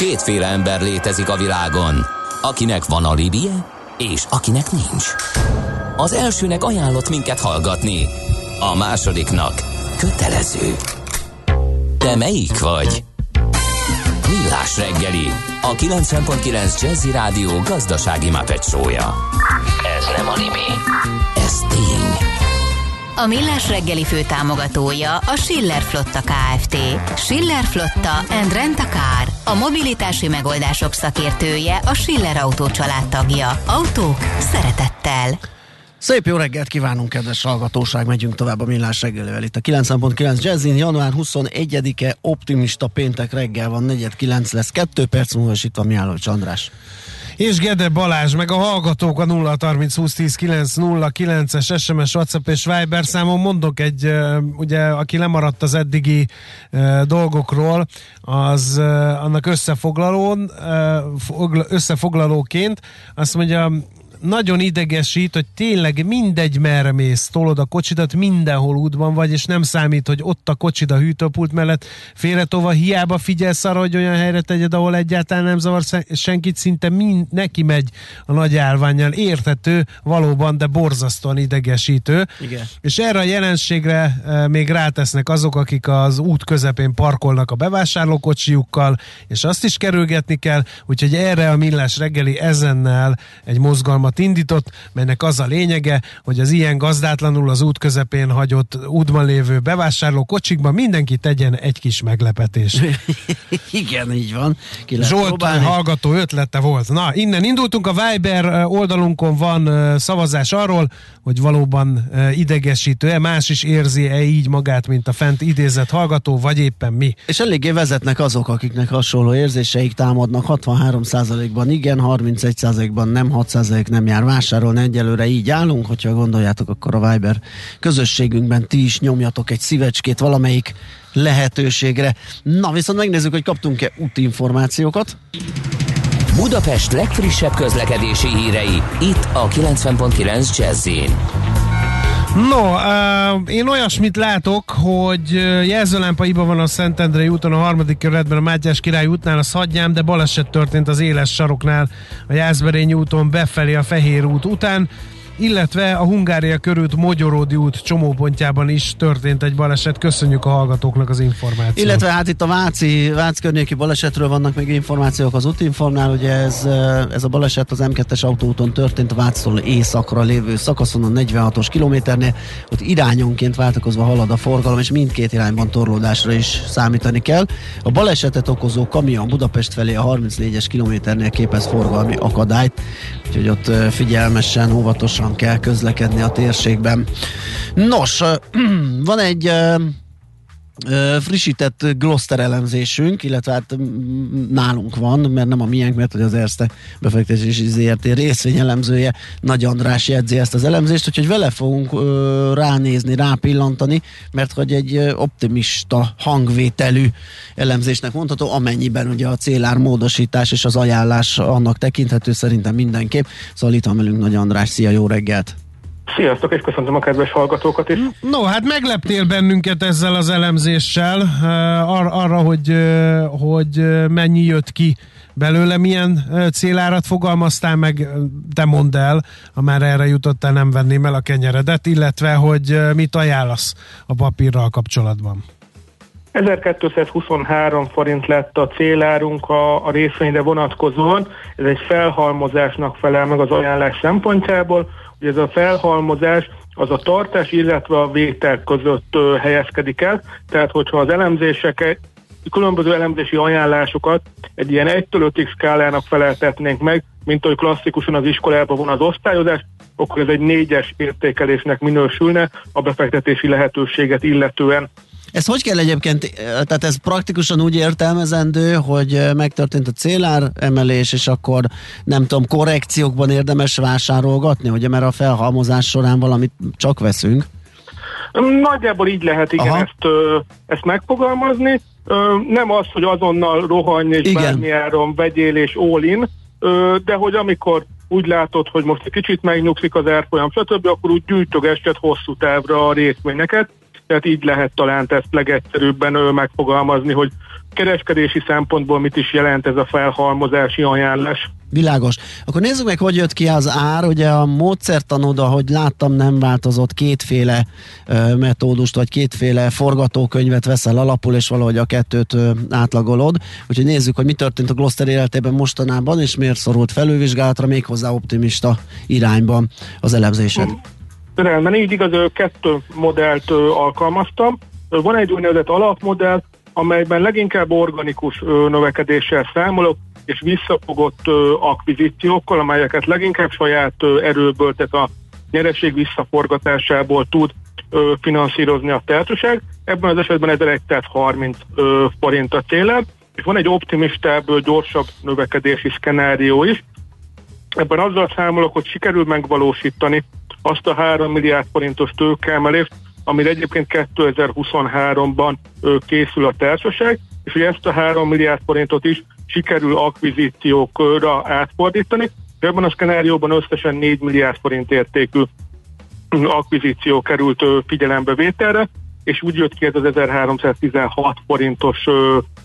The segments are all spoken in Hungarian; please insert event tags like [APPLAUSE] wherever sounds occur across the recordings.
Kétféle ember létezik a világon, akinek van a libie, és akinek nincs. Az elsőnek ajánlott minket hallgatni, a másodiknak kötelező. Te melyik vagy? Millás reggeli, a 90.9 Jazzy Rádió gazdasági mapetsója. Ez nem animi, ez tény. A Millás reggeli fő támogatója a Schiller Flotta KFT. Schiller Flotta and Rent a Car. A mobilitási megoldások szakértője a Schiller Autó tagja. Autók szeretettel. Szép jó reggelt kívánunk, kedves hallgatóság! Megyünk tovább a millás reggelivel. Itt a 9.9 Jazzin, január 21-e, optimista péntek reggel van, 4.9 lesz, 2 perc múlva, és itt van Miálló András és Gede Balázs, meg a hallgatók a 0 30 20 10 9 0 9-es SMS, WhatsApp és Viber számon mondok egy, ugye, aki lemaradt az eddigi dolgokról, az annak összefoglalón, összefoglalóként. Azt mondja, nagyon idegesít, hogy tényleg mindegy merre mész, tolod a kocsidat, mindenhol útban vagy, és nem számít, hogy ott a kocsid a hűtőpult mellett félretova, hiába figyelsz arra, hogy olyan helyre tegyed, ahol egyáltalán nem zavar senkit, szinte mind, neki megy a nagy állványjal. Érthető valóban, de borzasztóan idegesítő. Igen. És erre a jelenségre e, még rátesznek azok, akik az út közepén parkolnak a bevásárlókocsijukkal, és azt is kerülgetni kell, úgyhogy erre a millás reggeli ezennel egy mozgalmat forgalmat indított, melynek az a lényege, hogy az ilyen gazdátlanul az út közepén hagyott útban lévő bevásárló kocsikban mindenki tegyen egy kis meglepetés. [LAUGHS] Igen, így van. Ki Zsolt próbálni. hallgató ötlete volt. Na, innen indultunk, a Viber oldalunkon van szavazás arról, hogy valóban idegesítő-e, más is érzi-e így magát, mint a fent idézett hallgató, vagy éppen mi. És eléggé vezetnek azok, akiknek hasonló érzéseik támadnak, 63%-ban igen, 31%-ban nem, 6% nem jár vásárolni, egyelőre így állunk, hogyha gondoljátok, akkor a Viber közösségünkben ti is nyomjatok egy szívecskét valamelyik lehetőségre. Na, viszont megnézzük, hogy kaptunk-e útinformációkat. Budapest legfrissebb közlekedési hírei, itt a 90.9 jazz No, uh, én olyasmit látok, hogy jelzőlámpa iba van a Szentendrei úton, a harmadik kerületben a Mátyás Király útnál, a Szadnyám, de baleset történt az éles saroknál, a Jászberényi úton befelé a Fehér út után illetve a Hungária körült Mogyoródi út csomópontjában is történt egy baleset. Köszönjük a hallgatóknak az információt. Illetve hát itt a Váci, Vác környéki balesetről vannak még információk az útinformnál, ugye ez, ez a baleset az M2-es autóúton történt Váctól északra lévő szakaszon a 46-os kilométernél, ott irányonként váltakozva halad a forgalom, és mindkét irányban torlódásra is számítani kell. A balesetet okozó kamion Budapest felé a 34-es kilométernél képez forgalmi akadályt, úgyhogy ott figyelmesen, óvatosan kell közlekedni a térségben. Nos, [CLEARS THROAT] van egy frissített Gloster elemzésünk, illetve hát nálunk van, mert nem a miénk, mert hogy az Erste befektetési ZRT részvényelemzője Nagy András jegyzi ezt az elemzést, úgyhogy vele fogunk ránézni, rápillantani, mert hogy egy optimista hangvételű elemzésnek mondható, amennyiben ugye a célár módosítás és az ajánlás annak tekinthető szerintem mindenképp. Szóval itt van velünk Nagy András, szia, jó reggelt! Sziasztok, és köszöntöm a kedves hallgatókat is. No, hát megleptél bennünket ezzel az elemzéssel, uh, ar- arra, hogy, uh, hogy mennyi jött ki belőle, milyen célárat fogalmaztál meg, te mondd el, ha már erre jutottál, nem venném el a kenyeredet, illetve, hogy mit ajánlasz a papírral kapcsolatban. 1223 forint lett a célárunk a, a részvényre vonatkozóan, ez egy felhalmozásnak felel meg az ajánlás szempontjából, hogy ez a felhalmozás az a tartás, illetve a vétel között helyezkedik el, tehát hogyha az elemzéseket különböző elemzési ajánlásokat egy ilyen 1 5 skálának feleltetnénk meg, mint ahogy klasszikusan az iskolában van az osztályozás, akkor ez egy négyes értékelésnek minősülne a befektetési lehetőséget illetően. Ez hogy kell egyébként, tehát ez praktikusan úgy értelmezendő, hogy megtörtént a célár emelés, és akkor nem tudom, korrekciókban érdemes vásárolgatni, ugye mert a felhalmozás során valamit csak veszünk? Nagyjából így lehet igen ezt, ezt megfogalmazni. Nem az, hogy azonnal rohanj és igen. bármi áron vegyél és all in, de hogy amikor úgy látod, hogy most egy kicsit megnyugszik az árfolyam, stb., akkor úgy gyűjtögessed hosszú távra a részvényeket, tehát így lehet talán ezt legegyszerűbben megfogalmazni, hogy kereskedési szempontból mit is jelent ez a felhalmozási ajánlás. Világos. Akkor nézzük meg, hogy jött ki az ár. Ugye a módszertanod, ahogy láttam, nem változott. Kétféle metódust, vagy kétféle forgatókönyvet veszel alapul, és valahogy a kettőt átlagolod. Úgyhogy nézzük, hogy mi történt a Gloster életében mostanában, és miért szorult felülvizsgálatra, méghozzá optimista irányban az elemzésed. Rendben, így igaz, kettő modellt alkalmaztam. Van egy úgynevezett alapmodell, amelyben leginkább organikus növekedéssel számolok, és visszafogott akvizíciókkal, amelyeket leginkább saját erőből, tehát a nyereség visszaforgatásából tud finanszírozni a társaság. Ebben az esetben 1130 forint a célem, és van egy optimistább, gyorsabb növekedési szkenárió is. Ebben azzal számolok, hogy sikerül megvalósítani azt a 3 milliárd forintos tőkeemelést, amire egyébként 2023-ban készül a társaság, és hogy ezt a 3 milliárd forintot is sikerül akvizíciókra átfordítani. Ebben a szkenárióban összesen 4 milliárd forint értékű akvizíció került figyelembe vételre, és úgy jött ki ez az 1316 forintos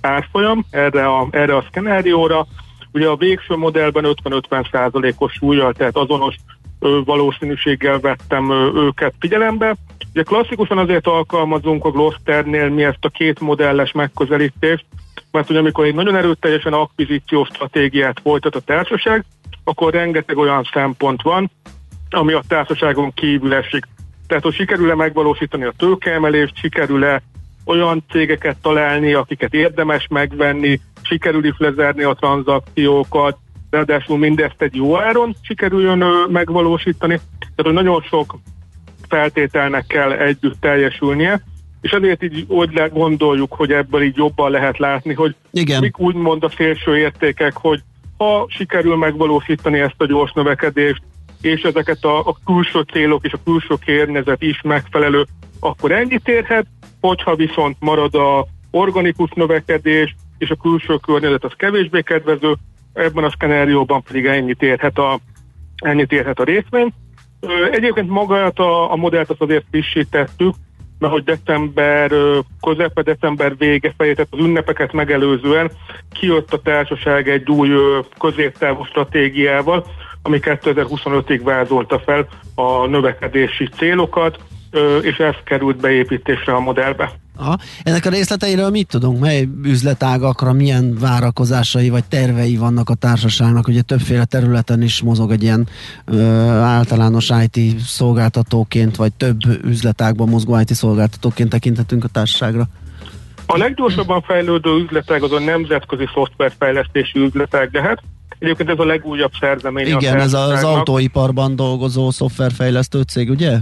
árfolyam erre a, erre a szkenárióra. Ugye a végső modellben 50-50 százalékos súlyjal, tehát azonos valószínűséggel vettem őket figyelembe. Ugye klasszikusan azért alkalmazunk a Glosternél mi ezt a két modelles megközelítést, mert ugye amikor egy nagyon erőteljesen akvizíciós stratégiát folytat a társaság, akkor rengeteg olyan szempont van, ami a társaságon kívül esik. Tehát, hogy sikerül-e megvalósítani a tőkeemelést, sikerül-e olyan cégeket találni, akiket érdemes megvenni, sikerül is lezerni a tranzakciókat, ráadásul mindezt egy jó áron sikerüljön megvalósítani. Tehát, hogy nagyon sok feltételnek kell együtt teljesülnie, és azért így úgy gondoljuk, hogy ebből így jobban lehet látni, hogy Igen. mik úgymond a szélső értékek, hogy ha sikerül megvalósítani ezt a gyors növekedést, és ezeket a, a külső célok és a külső környezet is megfelelő, akkor ennyit érhet, hogyha viszont marad a organikus növekedés, és a külső környezet az kevésbé kedvező, ebben a szkenárióban pedig ennyit érhet a, ennyit érhet a részvény. Egyébként magát a, a modellt azt azért frissítettük, mert hogy december közepe, december vége felé, tehát az ünnepeket megelőzően kijött a társaság egy új középtávú stratégiával, ami 2025-ig vázolta fel a növekedési célokat, és ez került beépítésre a modellbe. Aha. Ennek a részleteiről mit tudunk? Mely üzletágakra milyen várakozásai vagy tervei vannak a társaságnak? Ugye többféle területen is mozog egy ilyen ö, általános IT szolgáltatóként, vagy több üzletágban mozgó IT szolgáltatóként tekinthetünk a társaságra? A leggyorsabban fejlődő üzletág az a nemzetközi szoftverfejlesztési üzletág lehet. Egyébként ez a legújabb szerzemény. Igen, ez az autóiparban dolgozó szoftverfejlesztő cég, ugye?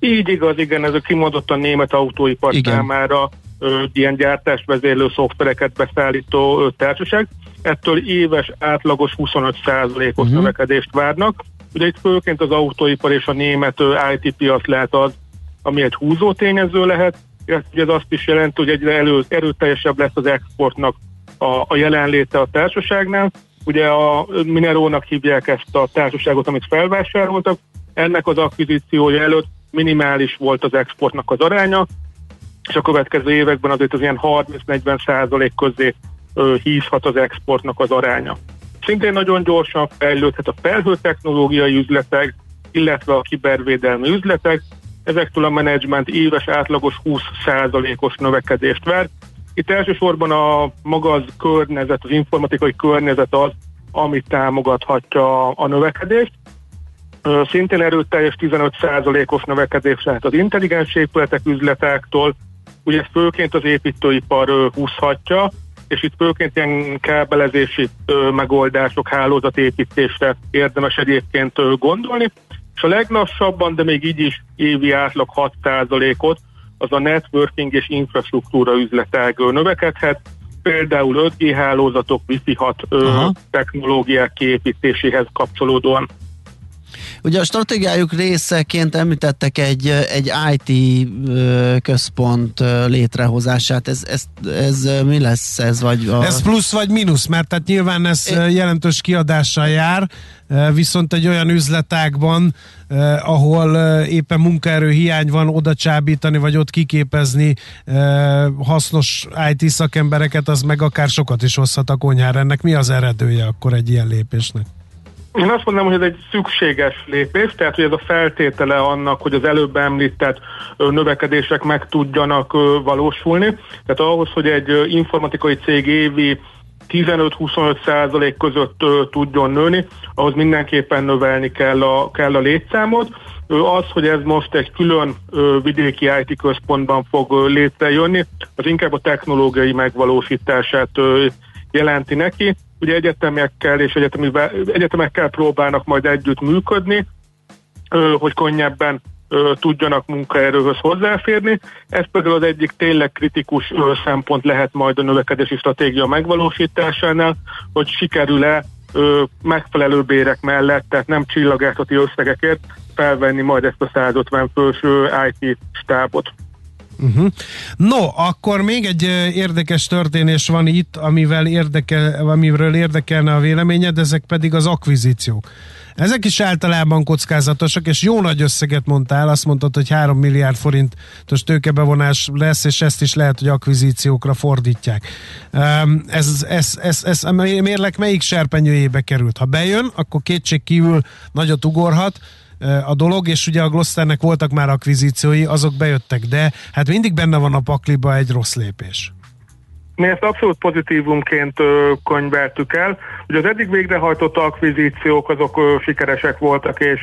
Így igaz, igen, ez a kimondottan német autóipar igen. számára ö, ilyen gyártásvezérlő szoftvereket beszállító ö, társaság. Ettől éves átlagos 25%-os uh-huh. növekedést várnak. Ugye itt főként az autóipar és a német ö, IT piac lehet az, ami egy húzó tényező lehet. Ugye ez azt is jelenti, hogy egyre elő, erőteljesebb lesz az exportnak a, a jelenléte a társaságnál. Ugye a Minerónak hívják ezt a társaságot, amit felvásároltak. Ennek az akvizíciója előtt minimális volt az exportnak az aránya, és a következő években azért az ilyen 30-40 százalék közé ö, hízhat az exportnak az aránya. Szintén nagyon gyorsan fejlődhet a felhőtechnológiai üzletek, illetve a kibervédelmi üzletek. Ezektől a menedzsment éves átlagos 20 százalékos növekedést vár. Itt elsősorban a maga az környezet, az informatikai környezet az, ami támogathatja a növekedést. Szintén erőteljes 15%-os növekedés lehet az intelligens épületek üzletektől, ugye főként az építőipar húzhatja, és itt főként ilyen kábelezési megoldások, hálózatépítésre érdemes egyébként gondolni, és a leglassabban, de még így is évi átlag 6%-ot az a networking és infrastruktúra üzletek növekedhet, például 5G hálózatok, Wi-Fi 6 technológiák kiépítéséhez kapcsolódóan. Ugye a stratégiájuk részeként említettek egy, egy IT központ létrehozását. Ez, ez, ez mi lesz ez? Vagy a... Ez plusz vagy mínusz, mert tehát nyilván ez é... jelentős kiadással jár, viszont egy olyan üzletágban, ahol éppen munkaerő hiány van, oda csábítani, vagy ott kiképezni hasznos IT szakembereket, az meg akár sokat is hozhat a konyhára. Ennek mi az eredője akkor egy ilyen lépésnek? Én azt mondanám, hogy ez egy szükséges lépés, tehát hogy ez a feltétele annak, hogy az előbb említett növekedések meg tudjanak valósulni. Tehát ahhoz, hogy egy informatikai cég évi 15-25 százalék között tudjon nőni, ahhoz mindenképpen növelni kell a, kell a létszámot. Az, hogy ez most egy külön vidéki IT központban fog létrejönni, az inkább a technológiai megvalósítását jelenti neki. Ugye egyetemekkel és egyetemekkel próbálnak majd együtt működni, hogy könnyebben tudjanak munkaerőhöz hozzáférni. Ez például az egyik tényleg kritikus szempont lehet majd a növekedési stratégia megvalósításánál, hogy sikerül-e megfelelő bérek mellett, tehát nem csillagászati összegekért felvenni majd ezt a 150 fős IT stábot. Uh-huh. No, akkor még egy érdekes történés van itt, amivel érdekel, amiről érdekelne a véleményed, ezek pedig az akvizíciók. Ezek is általában kockázatosak, és jó nagy összeget mondtál, azt mondtad, hogy 3 milliárd forintos tőkebevonás lesz, és ezt is lehet, hogy akvizíciókra fordítják. Ez, ez, ez, ez a mérlek melyik serpenyőjébe került? Ha bejön, akkor kétség kívül nagyot ugorhat, a dolog, és ugye a Glosternek voltak már akvizíciói, azok bejöttek, de hát mindig benne van a pakliba egy rossz lépés. Mi ezt abszolút pozitívumként könyveltük el. Ugye az eddig végrehajtott akvizíciók azok sikeresek voltak, és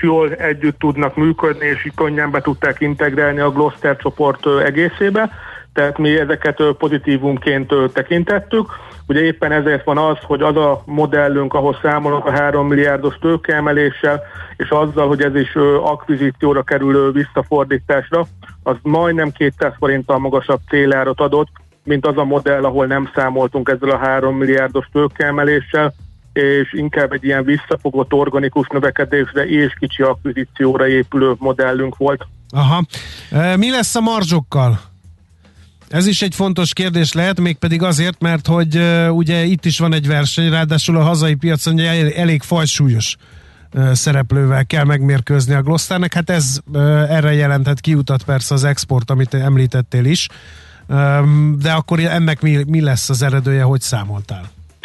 jól együtt tudnak működni, és könnyen be tudták integrálni a Gloster csoport egészébe. Tehát mi ezeket pozitívumként tekintettük. Ugye éppen ezért van az, hogy az a modellünk, ahol számolunk a 3 milliárdos tőkeemeléssel, és azzal, hogy ez is akvizícióra kerülő visszafordításra, az majdnem 200 forinttal magasabb célárat adott, mint az a modell, ahol nem számoltunk ezzel a 3 milliárdos tőkeemeléssel, és inkább egy ilyen visszafogott organikus növekedésre és kicsi akvizícióra épülő modellünk volt. Aha. Mi lesz a marzsokkal? Ez is egy fontos kérdés lehet, mégpedig azért, mert hogy ugye itt is van egy verseny, ráadásul a hazai piacon ugye elég, elég fajsúlyos szereplővel kell megmérkőzni a Glosternek. Hát ez erre jelentett kiutat persze az export, amit említettél is. De akkor ennek mi, mi lesz az eredője, hogy számoltál?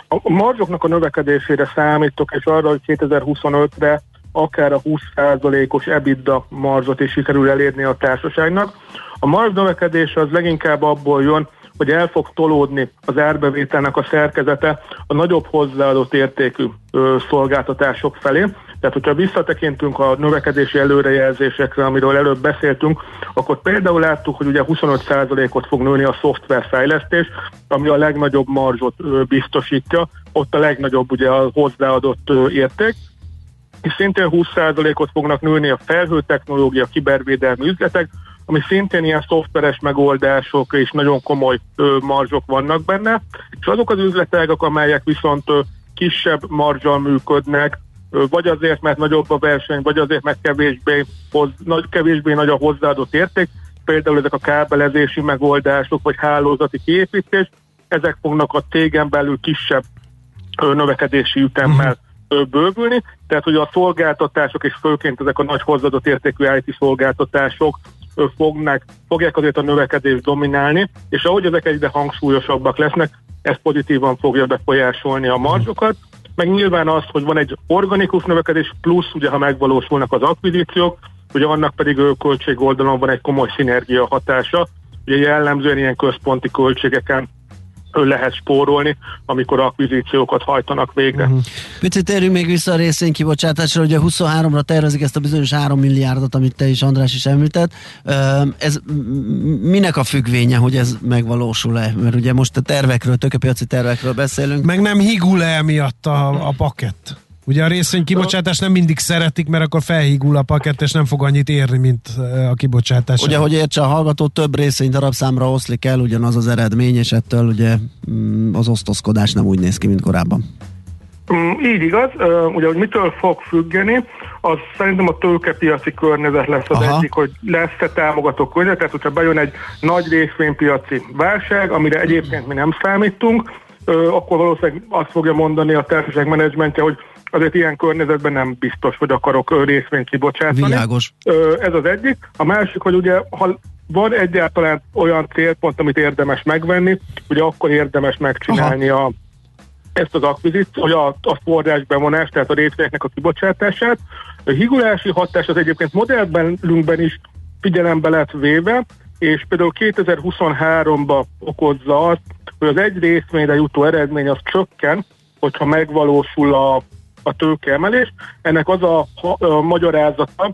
A marzsoknak a növekedésére számítok, és arra, hogy 2025-re akár a 20%-os EBITDA marzsot is sikerül elérni a társaságnak. A marzs növekedés az leginkább abból jön, hogy el fog tolódni az árbevételnek a szerkezete a nagyobb hozzáadott értékű ö, szolgáltatások felé. Tehát, hogyha visszatekintünk a növekedési előrejelzésekre, amiről előbb beszéltünk, akkor például láttuk, hogy ugye 25%-ot fog nőni a szoftverfejlesztés, ami a legnagyobb marzsot biztosítja, ott a legnagyobb ugye a hozzáadott érték, és szintén 20%-ot fognak nőni a felhőtechnológia, kibervédelmi üzletek, ami szintén ilyen szoftveres megoldások és nagyon komoly ö, marzsok vannak benne, és azok az üzletek, amelyek viszont ö, kisebb marzsal működnek, vagy azért, mert nagyobb a verseny, vagy azért, mert kevésbé, hoz, nagy, kevésbé nagy a hozzáadott érték, például ezek a kábelezési megoldások, vagy hálózati kiépítés, ezek fognak a tégen belül kisebb növekedési ütemmel uh-huh. Bővülni, tehát hogy a szolgáltatások, és főként ezek a nagy hozzáadott értékű IT szolgáltatások fognak, fogják azért a növekedést dominálni, és ahogy ezek egyre hangsúlyosabbak lesznek, ez pozitívan fogja befolyásolni a marzsokat, meg nyilván az, hogy van egy organikus növekedés, plusz ugye ha megvalósulnak az akvizíciók, ugye annak pedig költség oldalon van egy komoly szinergia hatása, ugye jellemzően ilyen központi költségeken lehet spórolni, amikor akvizíciókat hajtanak végre. Uh-huh. Picit térjünk még vissza a részvénykibocsátásra, ugye 23-ra tervezik ezt a bizonyos 3 milliárdot, amit te is András is említett. Ez minek a függvénye, hogy ez megvalósul-e? Mert ugye most a tervekről, tökepiaci tervekről beszélünk. Meg nem higul-e emiatt a, a pakett? Ugye a részvény kibocsátás nem mindig szeretik, mert akkor felhígul a pakett, és nem fog annyit érni, mint a kibocsátás. Ugye, hogy értse a hallgató, több részvény darabszámra oszlik el, ugyanaz az eredmény, és ettől ugye mm, az osztozkodás nem úgy néz ki, mint korábban. Mm, így igaz. Ugye, hogy mitől fog függeni, az szerintem a tőkepiaci környezet lesz az Aha. egyik, hogy lesz-e támogató környezet, tehát hogyha bejön egy nagy részvénypiaci válság, amire egyébként mi nem számítunk, akkor valószínűleg azt fogja mondani a társaság menedzsmentje, hogy azért ilyen környezetben nem biztos, hogy akarok részvényt kibocsátani. Világos. Ez az egyik. A másik, hogy ugye, ha van egyáltalán olyan célpont, amit érdemes megvenni, ugye akkor érdemes megcsinálni Aha. a ezt az akvizíciót, a, a forrás bevonás, tehát a részvényeknek a kibocsátását. A higulási hatás az egyébként modellben is figyelembe lett véve, és például 2023-ban okozza azt, hogy az egy részvényre jutó eredmény az csökken, hogyha megvalósul a, a tőkeemelés. Ennek az a, a, a magyarázata,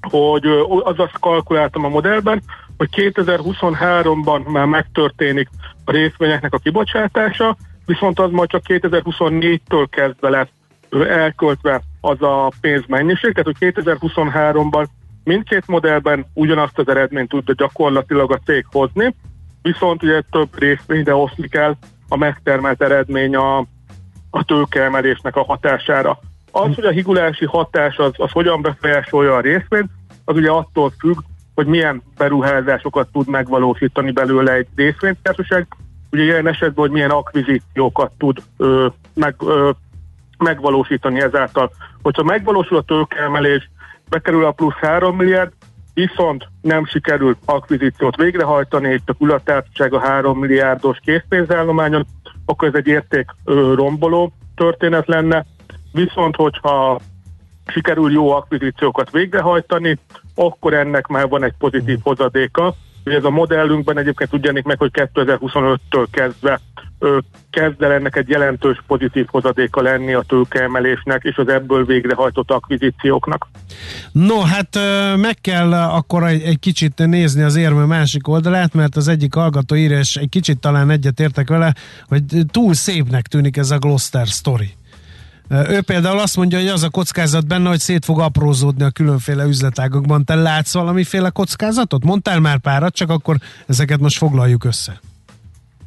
hogy az azt kalkuláltam a modellben, hogy 2023-ban már megtörténik a részvényeknek a kibocsátása, viszont az majd csak 2024-től kezdve lesz elköltve az a pénzmennyiség, tehát hogy 2023-ban mindkét modellben ugyanazt az eredményt tudja gyakorlatilag a cég hozni, viszont ugye több részvényre oszlik el a megtermelt eredmény a, a tőkeemelésnek a hatására. Az, hogy a higulási hatás az, az hogyan befolyásolja a részvényt, az ugye attól függ, hogy milyen beruházásokat tud megvalósítani belőle egy részvénytársaság, ugye ilyen esetben, hogy milyen akvizíciókat tud ö, meg, ö, megvalósítani ezáltal. Hogyha megvalósul a tőkeemelés, bekerül a plusz 3 milliárd, viszont nem sikerül akvizíciót végrehajtani, és a társaság a 3 milliárdos készpénzállományon, akkor ez egy érték romboló történet lenne. Viszont, hogyha sikerül jó akvizíciókat végrehajtani, akkor ennek már van egy pozitív hozadéka, hogy ez a modellünkben egyébként ugyanik meg, hogy 2025-től kezdve ö, kezd el ennek egy jelentős pozitív hozadéka lenni a tőkeemelésnek és az ebből végrehajtott akvizícióknak. No, hát meg kell akkor egy, egy kicsit nézni az érme másik oldalát, mert az egyik hallgató írja, és egy kicsit talán egyet értek vele, hogy túl szépnek tűnik ez a Gloucester story. Ő például azt mondja, hogy az a kockázat benne, hogy szét fog aprózódni a különféle üzletágokban. Te látsz valamiféle kockázatot? Mondtál már párat, csak akkor ezeket most foglaljuk össze.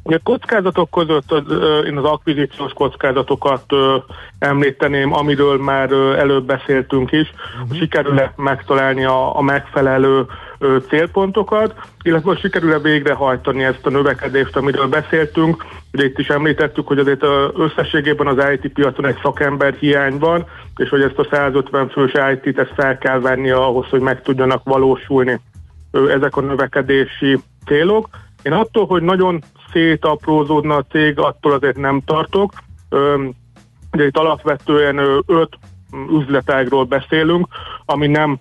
A kockázatok között az, én az akvizíciós kockázatokat ö, említeném, amiről már ö, előbb beszéltünk is, uh-huh. sikerül-e megtalálni a, a megfelelő célpontokat, illetve sikerül-e végrehajtani ezt a növekedést, amiről beszéltünk. Ugye itt is említettük, hogy azért összességében az IT piacon egy szakember hiány van, és hogy ezt a 150 fős IT-t ezt fel kell venni ahhoz, hogy meg tudjanak valósulni ezek a növekedési célok. Én attól, hogy nagyon szétaprózódna a cég, attól azért nem tartok. Ugye itt alapvetően öt üzletágról beszélünk, ami nem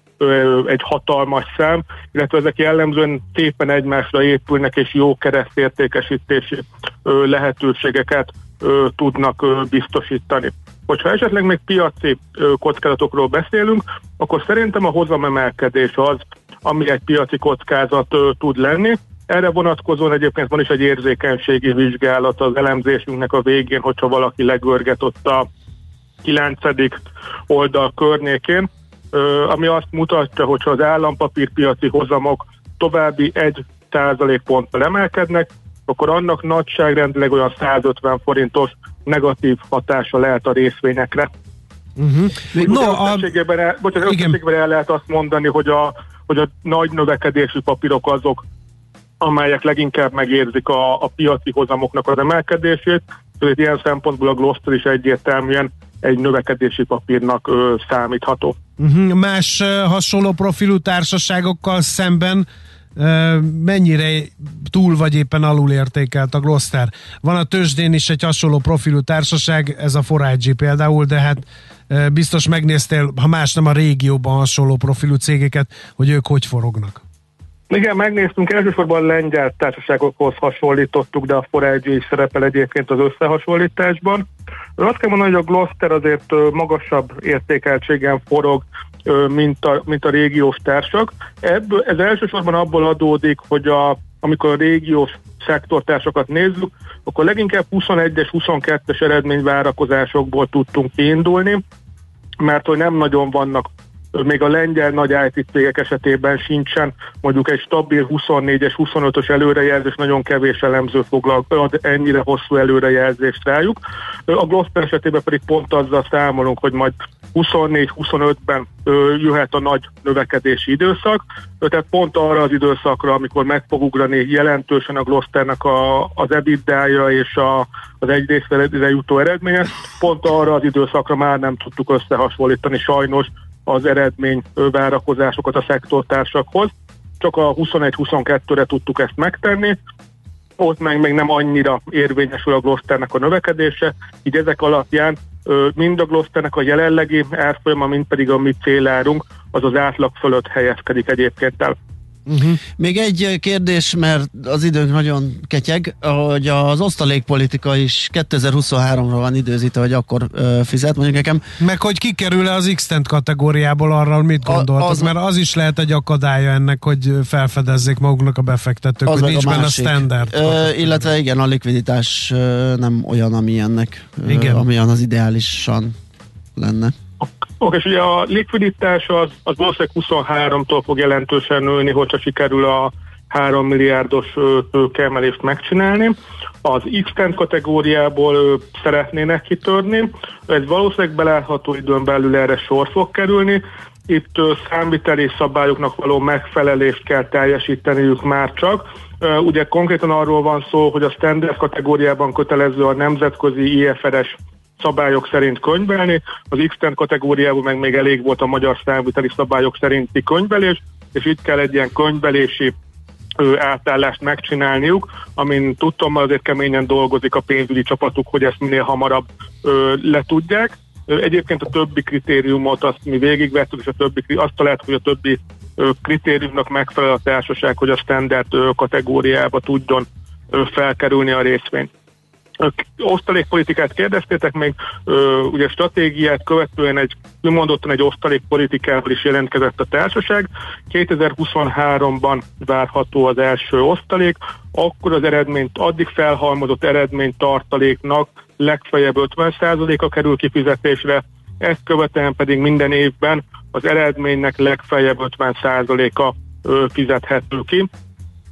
egy hatalmas szám, illetve ezek jellemzően szépen egymásra épülnek, és jó keresztértékesítési lehetőségeket tudnak biztosítani. Hogyha esetleg még piaci kockázatokról beszélünk, akkor szerintem a hozamemelkedés az, ami egy piaci kockázat tud lenni, erre vonatkozóan egyébként van is egy érzékenységi vizsgálat az elemzésünknek a végén, hogyha valaki legörget ott a 9. oldal környékén, ami azt mutatja, hogyha az állampapírpiaci hozamok további 1 ponttal emelkednek, akkor annak nagyságrendileg olyan 150 forintos negatív hatása lehet a részvényekre. Uh-huh. No, a... el, bocsánat, el lehet azt mondani, hogy a, hogy a nagy növekedésű papírok azok amelyek leginkább megérzik a, a piaci hozamoknak az emelkedését, tehát ilyen szempontból a Gloster is egyértelműen egy növekedési papírnak ö, számítható. Uh-huh. Más uh, hasonló profilú társaságokkal szemben uh, mennyire túl vagy éppen alul értékelt a Gloster? Van a tőzsdén is egy hasonló profilú társaság, ez a Forage például, de hát uh, biztos megnéztél, ha más nem a régióban hasonló profilú cégeket, hogy ők hogy forognak. Igen, megnéztünk, elsősorban lengyel társaságokhoz hasonlítottuk, de a Forage is szerepel egyébként az összehasonlításban. Azt kell mondani, hogy a Gloster azért magasabb értékeltségen forog, mint a, mint a régiós társak. Ebből, ez elsősorban abból adódik, hogy a, amikor a régiós szektortársakat nézzük, akkor leginkább 21-es, 22-es eredményvárakozásokból tudtunk kiindulni, mert hogy nem nagyon vannak még a lengyel nagy IT cégek esetében sincsen mondjuk egy stabil 24-es, 25-ös előrejelzés, nagyon kevés elemző foglal, ad ennyire hosszú előrejelzést rájuk. A Gloster esetében pedig pont azzal számolunk, hogy majd 24-25-ben jöhet a nagy növekedési időszak, tehát pont arra az időszakra, amikor meg fog ugrani jelentősen a Glosternek a, az EBITDA-ja és a, az egy részre jutó eredménye, pont arra az időszakra már nem tudtuk összehasonlítani sajnos az eredmény várakozásokat a szektortársakhoz. Csak a 21-22-re tudtuk ezt megtenni, ott meg még nem annyira érvényesül a Glosternek a növekedése, így ezek alapján mind a Glosternek a jelenlegi árfolyama, mind pedig a mi célárunk, az az átlag fölött helyezkedik egyébként el. Uh-huh. Még egy kérdés, mert az időnk nagyon ketyeg, hogy az osztalékpolitika is 2023-ra van időzítve, hogy akkor uh, fizet, mondjuk nekem. Meg hogy kikerül-e az x kategóriából arra, mit gondoltok, az, mert az is lehet egy akadálya ennek, hogy felfedezzék maguknak a befektetők, az hogy nincs benne a standard. Uh, illetve igen, a likviditás uh, nem olyan, ami ennek, uh, amilyen az ideálisan lenne. Oké, és ugye a likviditás az, az valószínűleg 23-tól fog jelentősen nőni, hogyha sikerül a 3 milliárdos tőkeemelést megcsinálni. Az x kategóriából szeretnének kitörni, ez valószínűleg belátható időn belül erre sor fog kerülni. Itt számviteli szabályoknak való megfelelést kell teljesíteniük már csak. Ugye konkrétan arról van szó, hogy a standard kategóriában kötelező a nemzetközi IFRS szabályok szerint könyvelni, az x kategóriában meg még elég volt a magyar számviteli szabályok szerinti könyvelés, és itt kell egy ilyen könyvelési ő, átállást megcsinálniuk, amin tudtam, azért keményen dolgozik a pénzügyi csapatuk, hogy ezt minél hamarabb ö, letudják. Egyébként a többi kritériumot azt mi végigvettük, és a többi, azt lehet, hogy a többi kritériumnak megfelel a társaság, hogy a standard kategóriába tudjon felkerülni a részvény osztalékpolitikát kérdeztétek még, ö, ugye stratégiát követően egy, mondottan egy osztalékpolitikával is jelentkezett a társaság. 2023-ban várható az első osztalék, akkor az eredményt, addig felhalmozott eredmény tartaléknak legfeljebb 50%-a kerül kifizetésre, ezt követően pedig minden évben az eredménynek legfeljebb 50%-a fizethető ki.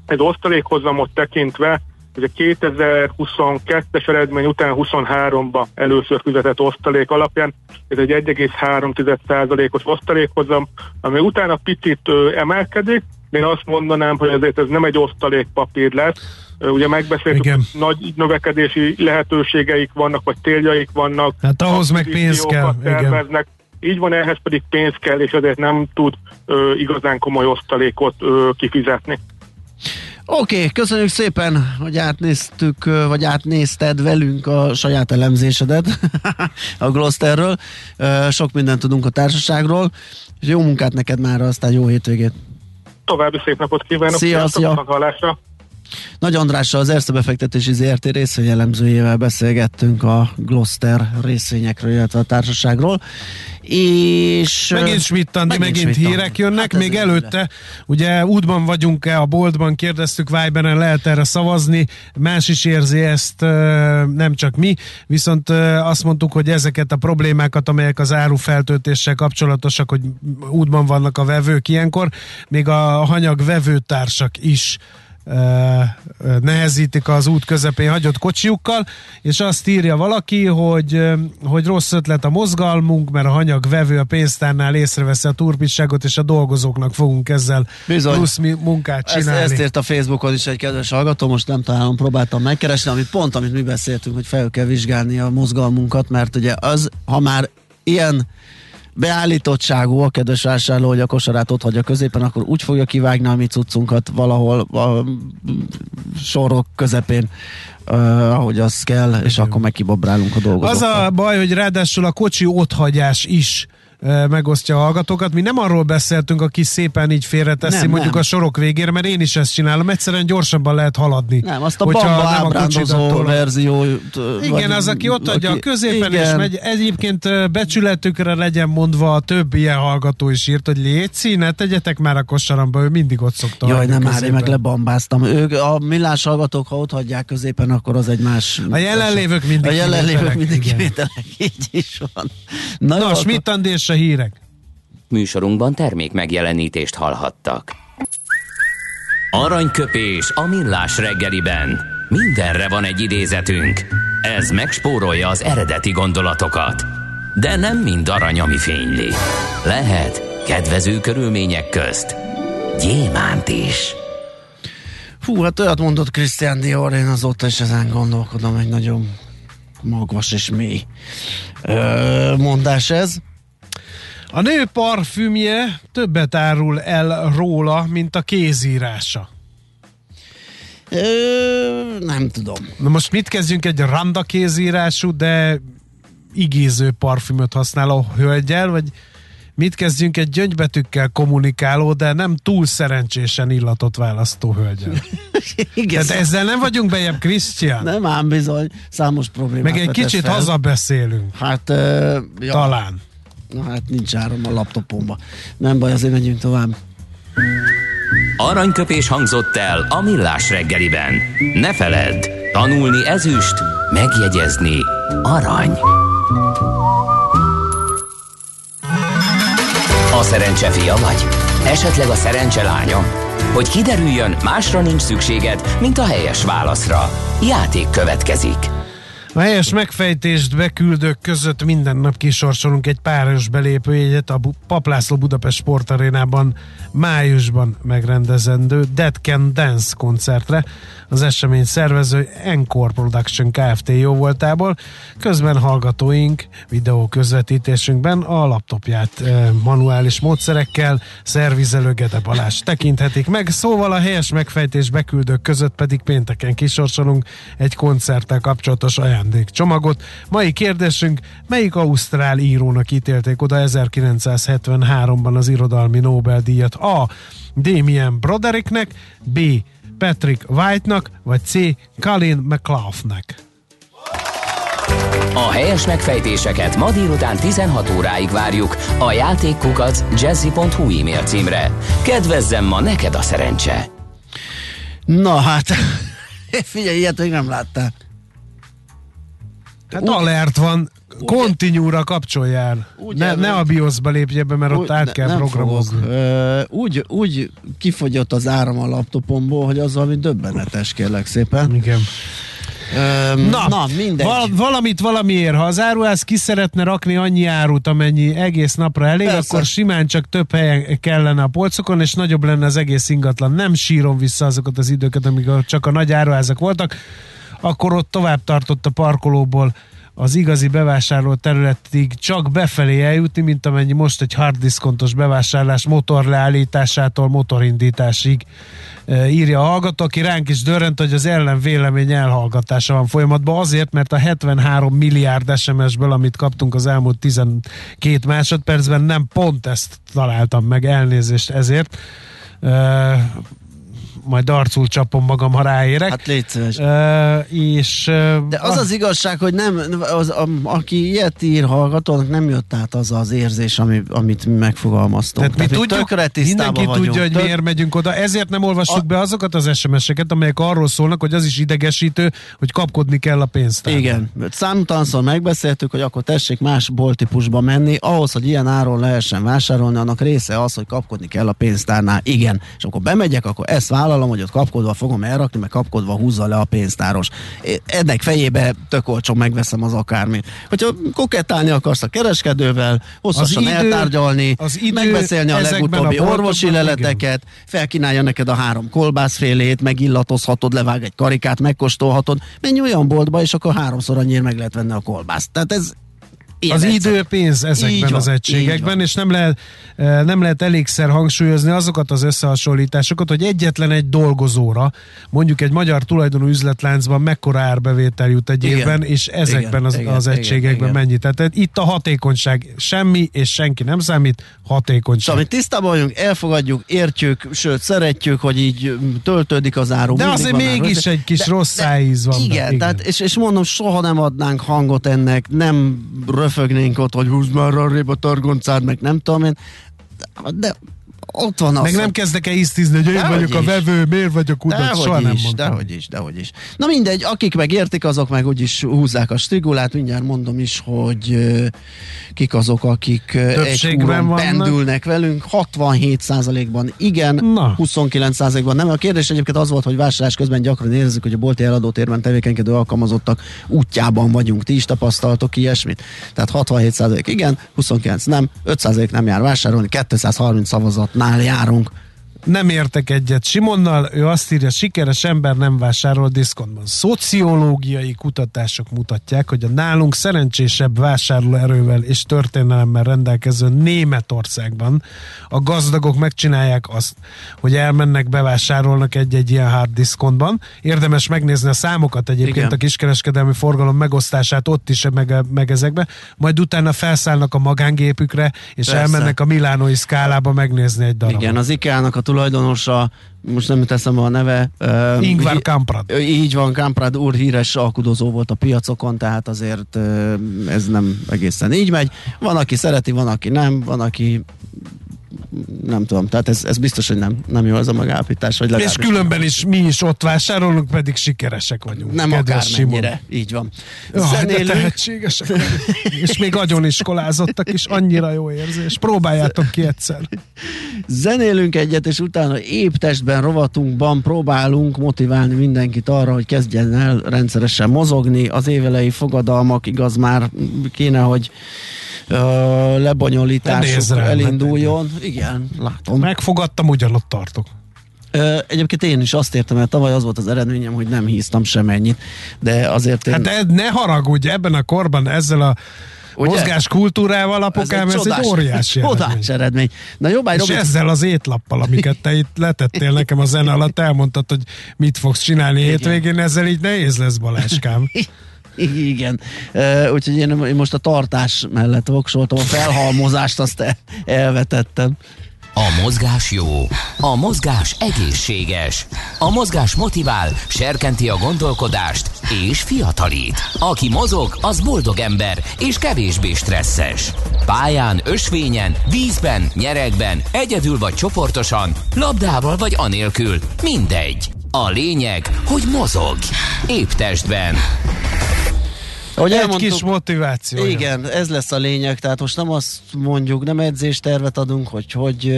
Ez osztalékhozamot tekintve a 2022-es eredmény után 23-ba először fizetett osztalék alapján, ez egy 1,3%-os osztalékhozam, ami utána picit emelkedik, én azt mondanám, hogy ezért ez nem egy osztalékpapír lesz, Ugye megbeszéltük, Igen. hogy nagy növekedési lehetőségeik vannak, vagy céljaik vannak. Hát ahhoz meg pénz kell. Terveznek. Igen. Így van, ehhez pedig pénz kell, és ezért nem tud ö, igazán komoly osztalékot ö, kifizetni. Oké, okay, köszönjük szépen, hogy átnéztük, vagy átnézted velünk a saját elemzésedet [LAUGHS] a Glosterről. Sok mindent tudunk a társaságról. Jó munkát neked már, aztán jó hétvégét. További szép napot kívánok. Szia, szia. Nagy Andrással az Erste befektetési ZRT részvényelemzőjével beszélgettünk a Gloster részvényekről, illetve a társaságról. És megint schmidt megint, megint hírek jönnek, hát még előtte, le. ugye útban vagyunk-e a boltban, kérdeztük Viberen, lehet erre szavazni, más is érzi ezt, nem csak mi, viszont azt mondtuk, hogy ezeket a problémákat, amelyek az árufeltöltéssel kapcsolatosak, hogy útban vannak a vevők ilyenkor, még a hanyag vevőtársak is nehezítik az út közepén hagyott kocsiukkal, és azt írja valaki, hogy, hogy rossz ötlet a mozgalmunk, mert a hanyag vevő a pénztárnál észreveszi a turpisságot, és a dolgozóknak fogunk ezzel Bizony. plusz munkát csinálni. Ezt, ezt írt a Facebookon is egy kedves hallgató, most nem találom, próbáltam megkeresni, amit pont, amit mi beszéltünk, hogy fel kell vizsgálni a mozgalmunkat, mert ugye az, ha már ilyen beállítottságú a kedves vásárló, hogy a kosarát ott hagyja középen, akkor úgy fogja kivágni a mi cuccunkat valahol a sorok közepén, uh, ahogy az kell, és akkor megkibobrálunk a dolgozokkal. Az a baj, hogy ráadásul a kocsi otthagyás is megosztja a hallgatókat. Mi nem arról beszéltünk, aki szépen így félreteszi nem, mondjuk nem. a sorok végére, mert én is ezt csinálom, egyszerűen gyorsabban lehet haladni. Nem, azt a bamba nem a verzió. Igen, vagy, az, aki ott adja aki, a középen igen. és megy. Egyébként becsületükre legyen mondva, a több ilyen hallgató is írt, hogy légy ne tegyetek már a kosaramba, ő mindig ott szokta. Jaj, nem már, én meg lebambáztam. Ők, a millás hallgatók, ha ott hagyják középen, akkor az egy más. A jelenlévők mindig A jelenlévők mindig kivételek, így is van. Na, Na Schmidt a hírek. Műsorunkban termék megjelenítést hallhattak. Aranyköpés a millás reggeliben. Mindenre van egy idézetünk. Ez megspórolja az eredeti gondolatokat. De nem mind arany, ami fényli. Lehet kedvező körülmények közt gyémánt is. Hú, hát olyat mondott Christian Dior, én azóta is ezen gondolkodom, egy nagyon magvas és mély ö, mondás ez. A nő parfümje többet árul el róla, mint a kézírása. Ö, nem tudom. Na most mit kezdjünk egy randa kézírású, de igéző parfümöt használó hölgyel, vagy mit kezdjünk egy gyöngybetűkkel kommunikáló, de nem túl szerencsésen illatot választó hölgyel. [LAUGHS] Igen. Tehát ezzel nem vagyunk bejebb, Krisztián? Nem ám bizony, számos problémát Meg egy kicsit fel. hazabeszélünk. Hát, ö, ja, Talán. Na hát nincs áram a laptopomba. Nem baj, azért megyünk tovább. Aranyköpés hangzott el a millás reggeliben. Ne feledd, tanulni ezüst, megjegyezni arany. A szerencse fia vagy? Esetleg a szerencse lánya? Hogy kiderüljön, másra nincs szükséged, mint a helyes válaszra. Játék következik. A helyes megfejtést beküldők között minden nap kisorsolunk egy páros belépőjegyet a Paplászló Budapest Sportarénában májusban megrendezendő Dead Can Dance koncertre. Az esemény szervező Encore Production Kft. jó voltából. Közben hallgatóink videó közvetítésünkben a laptopját manuális módszerekkel szervizelő Gede Balázs tekinthetik meg. Szóval a helyes megfejtés beküldők között pedig pénteken kisorsolunk egy koncerttel kapcsolatos ajándékcsomagot. Mai kérdésünk, melyik ausztrál írónak ítélték oda 1973-ban az irodalmi Nobel-díjat? A. Damien Brodericknek, B. Patrick White-nak, vagy C. Colin McLaughnek. A helyes megfejtéseket ma délután 16 óráig várjuk a játékkukac jazzy.hu e-mail címre. Kedvezzem ma neked a szerencse! Na hát, [LAUGHS] figyelj, ilyet még nem láttál. Hát alert van, kontinúra kapcsoljál. Úgy Ne, ne a BIOS-ba lépje be, mert ott Úgy- át ne- kell nem programozni. Ö, úgy, úgy kifogyott az áram a laptopomból, hogy az valami döbbenetes, kérlek szépen. Igen. Ö, Na, na mindegy. Val- valamit valamiért, ha az áruház ki szeretne rakni annyi árut, amennyi egész napra elég, Persze. akkor simán csak több helyen kellene a polcokon, és nagyobb lenne az egész ingatlan. Nem sírom vissza azokat az időket, amikor csak a nagy áruházak voltak, akkor ott tovább tartott a parkolóból az igazi bevásárló területig csak befelé eljutni, mint amennyi most egy hard diszkontos bevásárlás motorleállításától motorindításig e, írja a hallgató, aki ránk is dörrent, hogy az ellen vélemény elhallgatása van folyamatban, azért, mert a 73 milliárd SMS-ből, amit kaptunk az elmúlt 12 másodpercben, nem pont ezt találtam meg, elnézést ezért. E, majd arcul csapom magam, ha ráérek. Hát légy szíves. E, és De az az igazság, hogy nem, az, a, aki ilyet ír hallgatónak, nem jött át az az érzés, ami, amit mi megfogalmaztunk. Tehát mi tudjuk, mindenki vagyunk. tudja, hogy Tök- miért megyünk oda, ezért nem olvassuk A- be azokat az SMS-eket, amelyek arról szólnak, hogy az is idegesítő, hogy kapkodni kell a pénzt. Igen, számtalanszor megbeszéltük, hogy akkor tessék más boltípusba menni, ahhoz, hogy ilyen áron lehessen vásárolni, annak része az, hogy kapkodni kell a pénztárnál. Igen, és amikor bemegyek, akkor ezt vállalom, hogy ott kapkodva fogom elrakni, meg kapkodva húzza le a pénztáros. Ennek fejébe tök olcsón megveszem az akármit. Hogyha kokettálni akarsz a kereskedővel, hosszasan Az idő- eltárgyalni, az idő megbeszélni a legutóbbi a orvosi leleteket, felkínálja neked a három kolbászfélét, megillatozhatod, levág egy karikát, megkóstolhatod, menj olyan boltba, és akkor háromszor annyira meg lehet venni a kolbászt. Tehát ez Az idő pénz Így ezekben van, az egységekben, és nem lehet, eh, nem lehet elégszer hangsúlyozni azokat az összehasonlításokat, hogy egyetlen egy dolgozóra, mondjuk egy magyar tulajdonú üzletláncban mekkora árbevétel jut egy Igen. évben, és ezekben az, Igen, az igen, egységekben igen. mennyi. Tehát itt a hatékonyság semmi, és senki nem számít, hatékonyság. amit tisztában vagyunk, elfogadjuk, értjük, sőt, szeretjük, hogy így mm, töltődik az áru. De azért van áru. mégis egy kis rossz szájíz van Igen, benne, igen. Tehát, és, és mondom, soha nem adnánk hangot ennek, nem röfögnénk ott, hogy húzd már arrébb a targoncád, meg nem tudom én. De ott van az. Meg nem kezdek el íztízni, hogy én Dehogy vagyok a is. vevő, miért vagyok soha Dehogy nem is, mondtam. dehogy is, dehogy is. Na mindegy, akik meg értik, azok meg úgyis húzzák a strigulát, mindjárt mondom is, hogy kik azok, akik egy Többségben vannak. pendülnek velünk, 67%-ban igen, Na. 29%-ban nem. A kérdés egyébként az volt, hogy vásárlás közben gyakran érezzük, hogy a bolti eladótérben tevékenykedő alkalmazottak útjában vagyunk. Ti is tapasztaltok ilyesmit? Tehát 67% igen, 29 nem, 5% nem jár vásárolni, 230 szavazatnál járunk. Nem értek egyet Simonnal, ő azt írja, sikeres ember nem vásárol diszkontban. Szociológiai kutatások mutatják, hogy a nálunk szerencsésebb vásárlóerővel és történelemmel rendelkező Németországban a gazdagok megcsinálják azt, hogy elmennek, bevásárolnak egy-egy ilyen hard diszkontban. Érdemes megnézni a számokat egyébként, Igen. a kiskereskedelmi forgalom megosztását ott is, meg, meg ezekbe, majd utána felszállnak a magángépükre, és Persze. elmennek a milánói szkálába megnézni egy darabot. Igen, az IKEA-nak a tulajdonosa, most nem jut eszembe a neve. ö, Ingvar Kamprad. Így van, Kamprad úr híres alkudozó volt a piacokon, tehát azért ö, ez nem egészen így megy. Van, aki szereti, van, aki nem, van, aki nem tudom, tehát ez, ez biztos, hogy nem, nem jó ez a megállapítás. Vagy És különben is mi is ott vásárolunk, pedig sikeresek vagyunk. nem akármennyire, így van. Jaj, de tehetségesek. És még agyon iskolázottak is, annyira jó érzés. Próbáljátok ki egyszer. Zenélünk egyet, és utána épp testben, rovatunkban próbálunk motiválni mindenkit arra, hogy kezdjen el rendszeresen mozogni. Az évelei fogadalmak igaz már kéne, hogy Ne lebonyolításuk rám, elinduljon. Igen, látom. Megfogadtam, ugyanott tartok. Egyébként én is azt értem, mert tavaly az volt az eredményem, hogy nem híztam semennyit, de azért én... Hát de ne haragudj, ebben a korban ezzel a Ugye? mozgás kultúrával, apukám, ez, egy óriási eredmény. csodás eredmény. Na jobbágy, És Robi, ezzel az étlappal, amiket te itt letettél nekem a zene alatt, elmondtad, hogy mit fogsz csinálni hétvégén, ezzel így nehéz lesz Baláskám. [LAUGHS] Igen. Úgyhogy én, most a tartás mellett voksoltam, a felhalmozást azt el, elvetettem. A mozgás jó, a mozgás egészséges, a mozgás motivál, serkenti a gondolkodást és fiatalít. Aki mozog, az boldog ember és kevésbé stresszes. Pályán, ösvényen, vízben, nyeregben, egyedül vagy csoportosan, labdával vagy anélkül, mindegy. A lényeg, hogy mozog. Épp testben. Ahogy Egy elmondtuk, kis motiváció. igen, ez lesz a lényeg, tehát most nem azt mondjuk, nem edzéstervet adunk, hogy hogy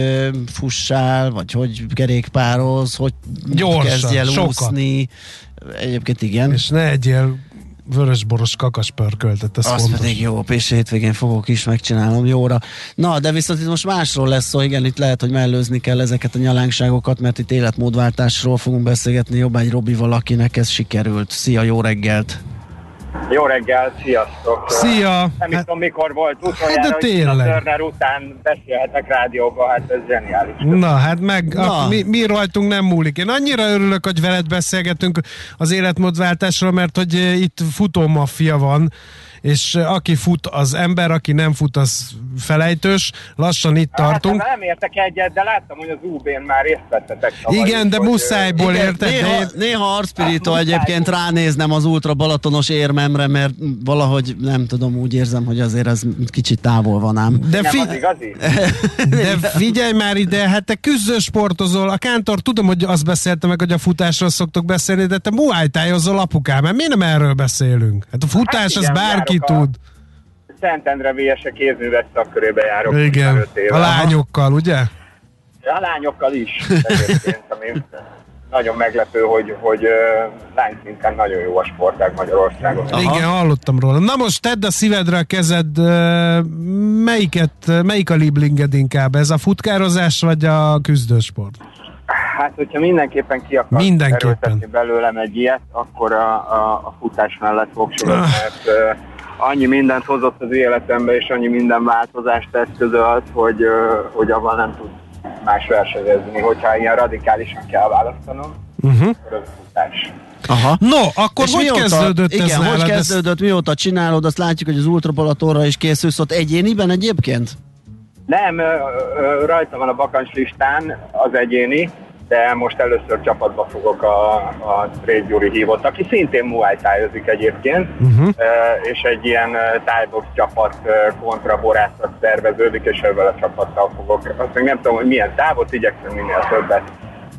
fussál, vagy hogy kerékpároz, hogy Gyorsan, kezdj el sokat. úszni. Egyébként igen. És ne egyél vörösboros kakaspörköltet, ez Az fontos. pedig jó, és hétvégén fogok is, megcsinálom jóra. Na, de viszont itt most másról lesz szó, igen, itt lehet, hogy mellőzni kell ezeket a nyalánkságokat, mert itt életmódváltásról fogunk beszélgetni Jobbágy Robival, akinek ez sikerült. Szia, jó reggelt! Jó reggel, sziasztok! Szia! Nem is Hát, tudom, mikor volt utoljára, Hát de hogy tényleg. a Turner után beszélhetek rádióba, hát ez zseniális. na, hát meg Na. A, mi, mi rajtunk nem múlik. Én annyira örülök, hogy veled beszélgetünk az életmódváltásról, mert hogy eh, itt futómaffia van, és aki fut, az ember, aki nem fut, az felejtős. Lassan itt tartunk. Hát, nem értek egyet, de láttam, hogy az UB-n már részt vettetek. Igen, de muszájból Igen, érted? Néha, néha arcpirító Hát, egyébként ránéznem az ultra balatonos érmemre, mert valahogy nem tudom, úgy érzem, hogy azért ez kicsit távol van ám. De, Nem fi- az igazi? [LAUGHS] de figyelj már ide, hát te küzdő sportozol, a Kántor tudom, hogy azt beszélte meg, hogy a futásról szoktok beszélni, de te muay thai-ozol apukám, mert miért nem erről beszélünk? Hát a futás Hát az igen, bárki járok a- tud. Szentendre Viese kézműves szakkörébe járok. Igen, a lányokkal, ugye? A lányokkal is [LAUGHS] ami nagyon meglepő, hogy, hogy ö, lányszinten nagyon jó a sportág Magyarországon. Aha. Igen, hallottam róla. Na most tedd a szívedre a kezed, melyiket, melyik a liblinged inkább? Ez a futkározás, vagy a küzdősport? Hát, hogyha mindenképpen ki akar Mindenképpen. belőlem egy ilyet, akkor a, a, a futás mellett Ah. mert uh, annyi mindent hozott az életembe, és annyi minden változást eszközölt, hogy, hogy avval nem tud más versenyezni. Hogyha ilyen radikálisan kell választanom, Uh-huh. akkor az a futás. Aha. No, akkor És hogy mióta- kezdődött igen, ez hogy nálad? Ez- kezdődött, mióta csinálod, azt látjuk, hogy az Ultra Balatonra is készülsz ott egyéniben egyébként? Nem, rajta van a bakancs listán az egyéni, de most először csapatba fogok a, a Trade Gyuri hívott, aki szintén Muay egyébként, uh-huh. és egy ilyen tájbox csapat kontra borászat szerveződik, és ezzel a csapattal fogok. Azt még nem tudom, hogy milyen távot, igyekszem minél többet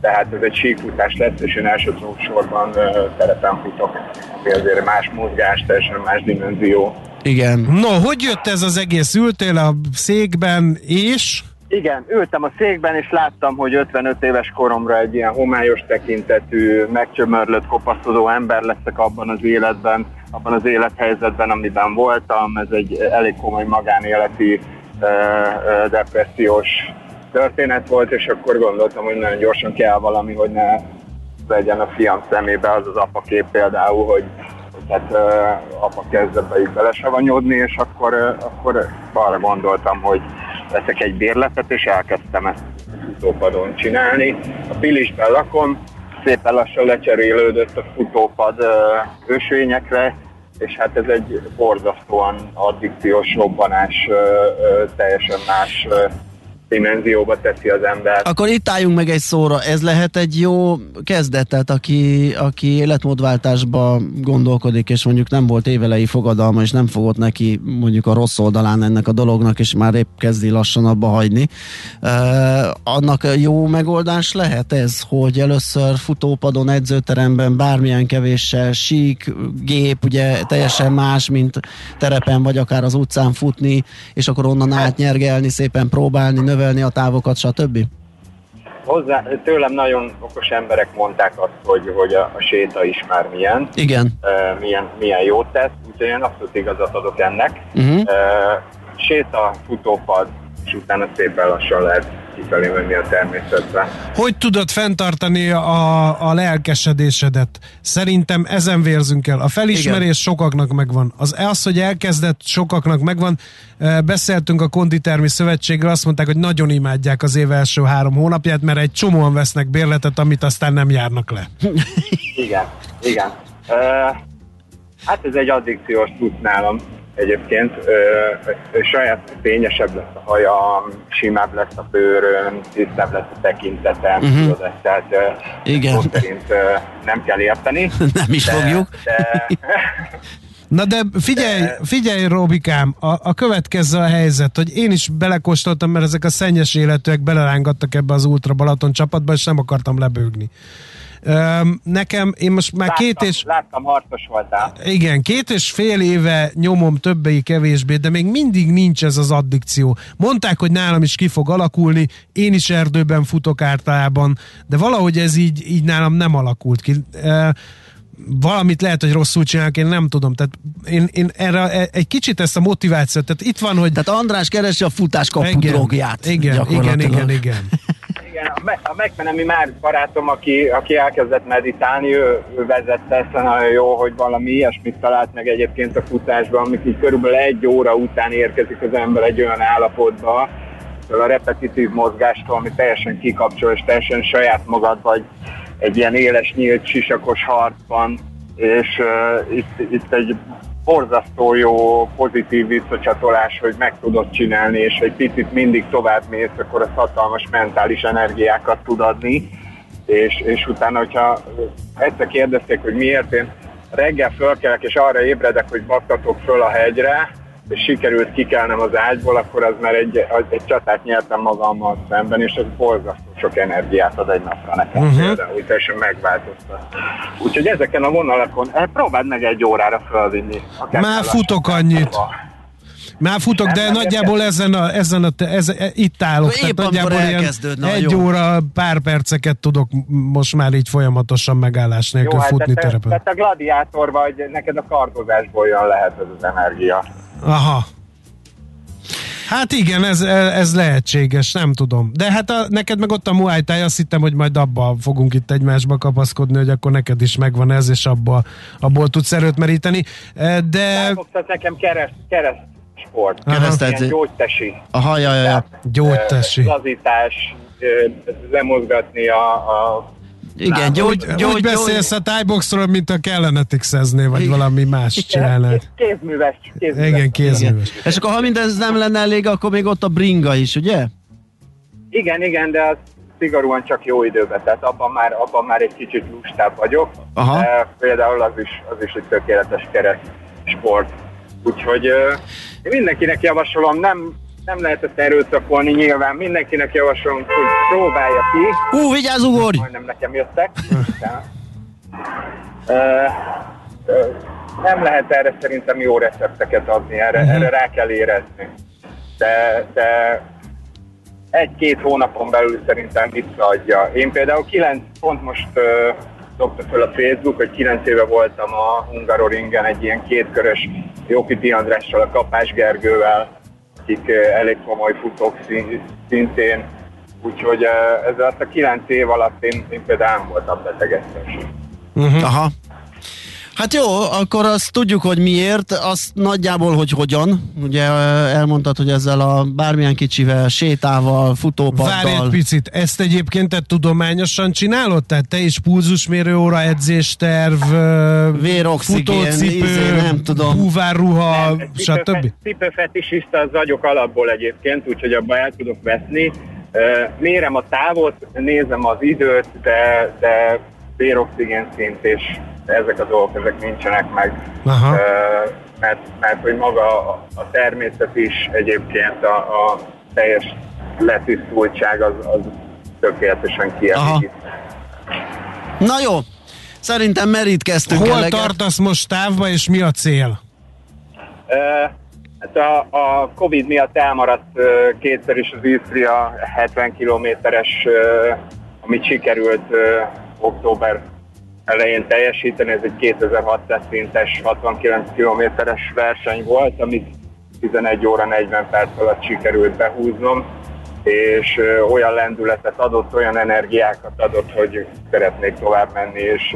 tehát ez egy síkfutás lesz, és én elsősorban terepen futok, azért más mozgás, teljesen más dimenzió. Igen. No, hogy jött ez az egész? Ültél a székben, és? Igen, ültem a székben, és láttam, hogy 55 éves koromra egy ilyen homályos tekintetű, megcsömörlött, kopaszodó ember leszek abban az életben, abban az élethelyzetben, amiben voltam. Ez egy elég komoly magánéleti depressziós történet volt, és akkor gondoltam, hogy nagyon gyorsan kell valami, hogy ne legyen a fiam szemébe az az apakép például, hogy tehát apa kezdett be így belesavanyodni, és akkor, akkor arra gondoltam, hogy veszek egy bérletet, és elkezdtem ezt futópadon csinálni. A Pilisben lakom, szépen lassan lecserélődött a futópad ösvényekre, és hát ez egy borzasztóan addikciós robbanás, teljesen más dimenzióba teszi az ember. Akkor itt álljunk meg egy szóra, ez lehet egy jó kezdetet, aki, aki életmódváltásba gondolkodik, és mondjuk nem volt évelei fogadalma, és nem fogott neki mondjuk a rossz oldalán ennek a dolognak, és már épp kezdi lassan abba hagyni. Uh, annak jó megoldás lehet ez, hogy először futópadon, edzőteremben, bármilyen kevéssel, sík, gép, ugye teljesen más, mint terepen, vagy akár az utcán futni, és akkor onnan átnyergelni, szépen próbálni, növelni a távokat, stb.? Hozzá, tőlem nagyon okos emberek mondták azt, hogy, hogy a, a séta is már milyen, Igen. Uh, milyen, milyen jót tesz, úgyhogy én abszolút igazat adok ennek. Uh-huh. Uh, séta, futópad, és utána szépen lassan lehet kifelé menni a természetbe. Hogy tudod fenntartani a, a lelkesedésedet? Szerintem ezen vérzünk el. A felismerés Igen. sokaknak megvan. Az, az, hogy elkezdett, sokaknak megvan. Beszéltünk a Konditermi Szövetséggel, azt mondták, hogy nagyon imádják az év első három hónapját, mert egy csomóan vesznek bérletet, amit aztán nem járnak le. igen, igen. Uh, hát ez egy addikciós tud nálam egyébként. Ö, saját fényesebb lesz a haja, simább lesz a bőrön, tisztább lesz a tekintetem, uh-huh. tudod, ezt, tehát ö, Igen. szerint ö, nem kell érteni. [LAUGHS] nem is de, fogjuk. De, [LAUGHS] Na de figyelj, figyelj Robikám, a, a következő a helyzet, hogy én is belekóstoltam, mert ezek a szennyes életűek belelángattak ebbe az Ultra Balaton csapatba, és nem akartam lebőgni. Nekem, én most már láttam, két és... Láttam, harcos voltál. Igen, két és fél éve nyomom többei kevésbé, de még mindig nincs ez az addikció. Mondták, hogy nálam is ki fog alakulni, én is erdőben futok általában, de valahogy ez így, így nálam nem alakult ki valamit lehet, hogy rosszul csinálok, én nem tudom. Tehát én, én erre e, egy kicsit ezt a motivációt, tehát itt van, hogy... Tehát András keresi a futás kapu drogját. Igen, igen, igen, igen. [LAUGHS] igen, a megmenemi már barátom, aki, aki elkezdett meditálni, ő, ő vezette ezt nagyon jó, hogy valami ilyesmit talált meg egyébként a futásban, amikor így körülbelül egy óra után érkezik az ember egy olyan állapotba, a repetitív mozgástól, ami teljesen kikapcsol, és teljesen saját magad vagy egy ilyen éles, nyílt, sisakos harcban, és uh, itt, itt egy borzasztó jó pozitív visszacsatolás, hogy meg tudod csinálni, és egy picit mindig tovább mész, akkor az hatalmas mentális energiákat tud adni, és, és utána, hogyha egyszer kérdezték, hogy miért én reggel fölkelek, és arra ébredek, hogy baktatok föl a hegyre, és sikerült kikelnem az ágyból, akkor az már egy, az egy csatát nyertem magammal szemben, és ez borzasztó sok energiát ad egy napra nekem uh-huh. például, teljesen megváltoztat. Úgyhogy ezeken a vonalakon, hát próbáld meg egy órára felvinni. Már futok annyit. Már futok, de nagyjából ezen a, ezen a, ez, itt állok. Épp tehát nagyjából ilyen egy jó. óra, pár perceket tudok most már így folyamatosan megállás nélkül jó, hát futni hát terepen. Tehát a gladiátor vagy, neked a kardozásból jön lehet ez az energia. Aha. Hát igen, ez, ez lehetséges, nem tudom. De hát a, neked meg ott a Muay Thai, azt hittem, hogy majd abba fogunk itt egymásba kapaszkodni, hogy akkor neked is megvan ez, és abba, abból tudsz erőt meríteni. E, de... Tehát nekem kereszt, kereszt sport. Keresztedzés. Gyógytesi. Aha, ja, ja, ja. Gyógytesi. Lazítás, lemozgatni a, a igen, gyógy, gyógy, gyógy, úgy beszélsz a tájboxról, mint a kellene tixezni, vagy Igen. valami más csinálnád. Kézműves, kézműves. Igen, kézműves. Igen. És akkor ha mindez nem lenne elég, akkor még ott a bringa is, ugye? Igen, igen, de az szigorúan csak jó időben, tehát abban már, abban már egy kicsit lustább vagyok. Aha. De például az is, az is egy tökéletes keres sport. Úgyhogy én mindenkinek javasolom, nem, nem lehet ezt erőszakolni nyilván, mindenkinek javasolom, hogy próbálja ki. Ú, vigyázz, ugorj! Majdnem nekem jöttek. [LAUGHS] Nem lehet erre szerintem jó recepteket adni, erre, uh-huh. erre rá kell érezni. De, de egy-két hónapon belül szerintem visszaadja. Én például kilenc, pont most uh, dobta fel a Facebook, hogy kilenc éve voltam a Hungaroringen egy ilyen kétkörös Jókiti Andrással, a Kapás Gergővel, akik elég komoly futók szintén. Úgyhogy ez alatt a kilenc év alatt én, én például nem voltam betegesztés. Uh-huh. Aha. Hát jó, akkor azt tudjuk, hogy miért, azt nagyjából, hogy hogyan. Ugye elmondtad, hogy ezzel a bármilyen kicsivel, sétával, futópaddal. Várj egy picit, ezt egyébként te tudományosan csinálod? Tehát te is pulzusmérő óra, edzésterv, véroxigén, futócipő, izé, nem tudom. búvárruha, stb. Cipőfetisista az vagyok alapból egyébként, úgyhogy abban el tudok veszni. Mérem a távot, nézem az időt, de, de véroxigén szint és ezek a dolgok, ezek nincsenek meg. Aha. Mert, mert hogy maga a természet is egyébként a, a teljes letisztultság az, az tökéletesen kielégít. Na jó, szerintem merítkeztünk Hol eleget. tartasz most távba, és mi a cél? Uh, hát a, a Covid miatt elmaradt uh, kétszer is az Isztria 70 kilométeres, uh, amit sikerült uh, október elején teljesíteni, ez egy 2600 szintes 69 kilométeres verseny volt, amit 11 óra 40 perc alatt sikerült behúznom, és olyan lendületet adott, olyan energiákat adott, hogy szeretnék tovább menni, és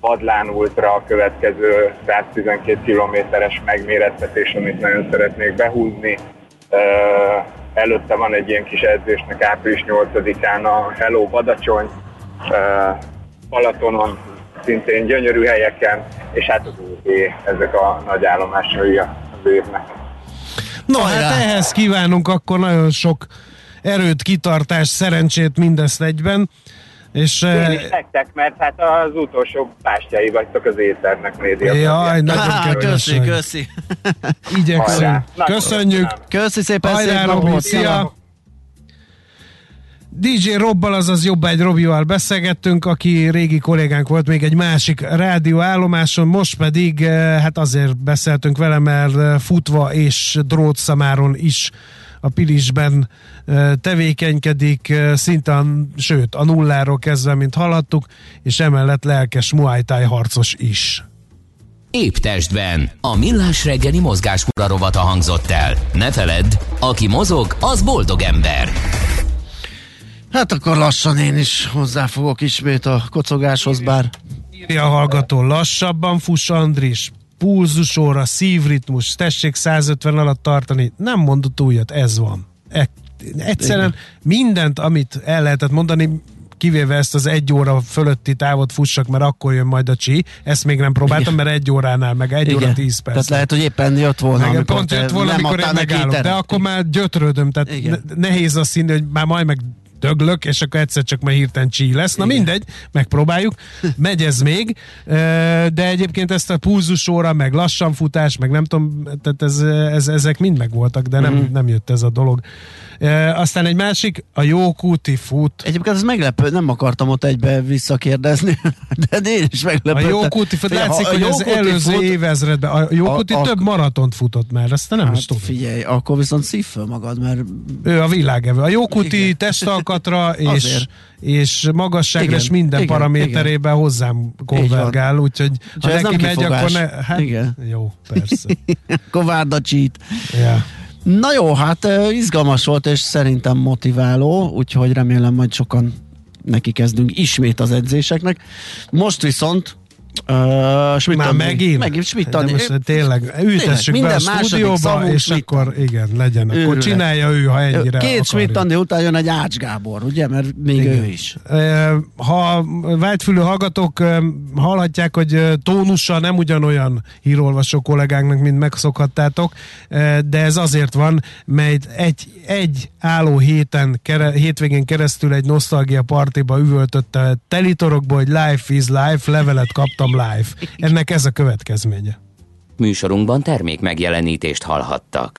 Padlán Ultra a következő 112 kilométeres megmérettetés, amit nagyon szeretnék behúzni. Előtte van egy ilyen kis edzésnek április 8-án a Hello Badacsony, Balatonon, szintén gyönyörű helyeken, és hát az UV, ezek a nagy állomásai az évnek. No, hát ehhez kívánunk akkor nagyon sok erőt, kitartást, szerencsét mindezt egyben. És, Én is nektek, mert hát az utolsó pástjai vagytok az éternek média. Jaj, nagyon Há, köszi, köszi. Igyekszünk. Köszönjük. Köszi szépen, Hajrá, szép napot. szia! DJ Robbal, azaz jobb egy Robival beszélgettünk, aki régi kollégánk volt még egy másik rádióállomáson, most pedig hát azért beszéltünk vele, mert futva és drótszamáron is a Pilisben tevékenykedik, szinten, sőt a nulláról kezdve, mint hallhattuk, és emellett lelkes Muay Thai harcos is. Épp testben. A millás reggeli mozgáskura rovata hangzott el. Ne feledd, aki mozog, az boldog ember. Hát akkor lassan én is hozzáfogok ismét a kocogáshoz, bár... Írja a hallgató, lassabban fuss Andris, pulzusóra, szívritmus, tessék 150 alatt tartani. Nem mondott újat, ez van. E, egyszerűen Igen. mindent, amit el lehetett mondani, kivéve ezt az egy óra fölötti távot fussak, mert akkor jön majd a csi. Ezt még nem próbáltam, Igen. mert egy óránál, meg egy Igen. óra tíz perc. Tehát lehet, hogy éppen jött volna, meg pont jött volna, amikor én megállok. De akkor már gyötrődöm, tehát Igen. nehéz azt hinni, hogy már majd meg döglök, és akkor egyszer csak már hirtelen csí lesz. Na Igen. mindegy, megpróbáljuk. Megy ez még, de egyébként ezt a pulzusóra, meg lassan futás, meg nem tudom, tehát ez, ez, ezek mind megvoltak, de nem, mm. nem jött ez a dolog. Aztán egy másik, a jókúti fut. Egyébként ez meglepő, nem akartam ott egybe visszakérdezni, [LAUGHS] de én is meglepődtem. A jókúti fut, látszik, hogy az előző fut, évezredben, a jókúti a, a, több maratont futott már, ezt nem hát is tudom. Figyelj, akkor viszont szív föl magad, mert... Ő a világevő. A jókúti testalkatra és, és magasságra igen, és minden igen, paraméterében igen. hozzám konvergál, úgyhogy ha neki megy, akkor ne... Hát, igen. Jó, persze. [LAUGHS] akkor várd a cheat. Yeah. Na jó, hát izgalmas volt, és szerintem motiváló, úgyhogy remélem majd sokan neki kezdünk ismét az edzéseknek. Most viszont Uh, Schmidt Már Andi. megint? Megint Schmidt Andi. most tényleg, ültessük be minden a második stúdióba, és Schmidt akkor igen, legyen. Akkor Őrület. csinálja ő, ha ennyire Két Schmidt akarja. Andi után jön egy Ács Gábor, ugye? Mert még Igen. ő is. Ha vágyfülő hallgatók hallhatják, hogy tónussal nem ugyanolyan hírolvasó kollégánknak, mint megszokhattátok, de ez azért van, mert egy, egy álló héten, kere, hétvégén keresztül egy nosztalgia partiba üvöltötte telitorokba, hogy life is life, levelet kaptam live. Ennek ez a következménye. Műsorunkban termék megjelenítést hallhattak.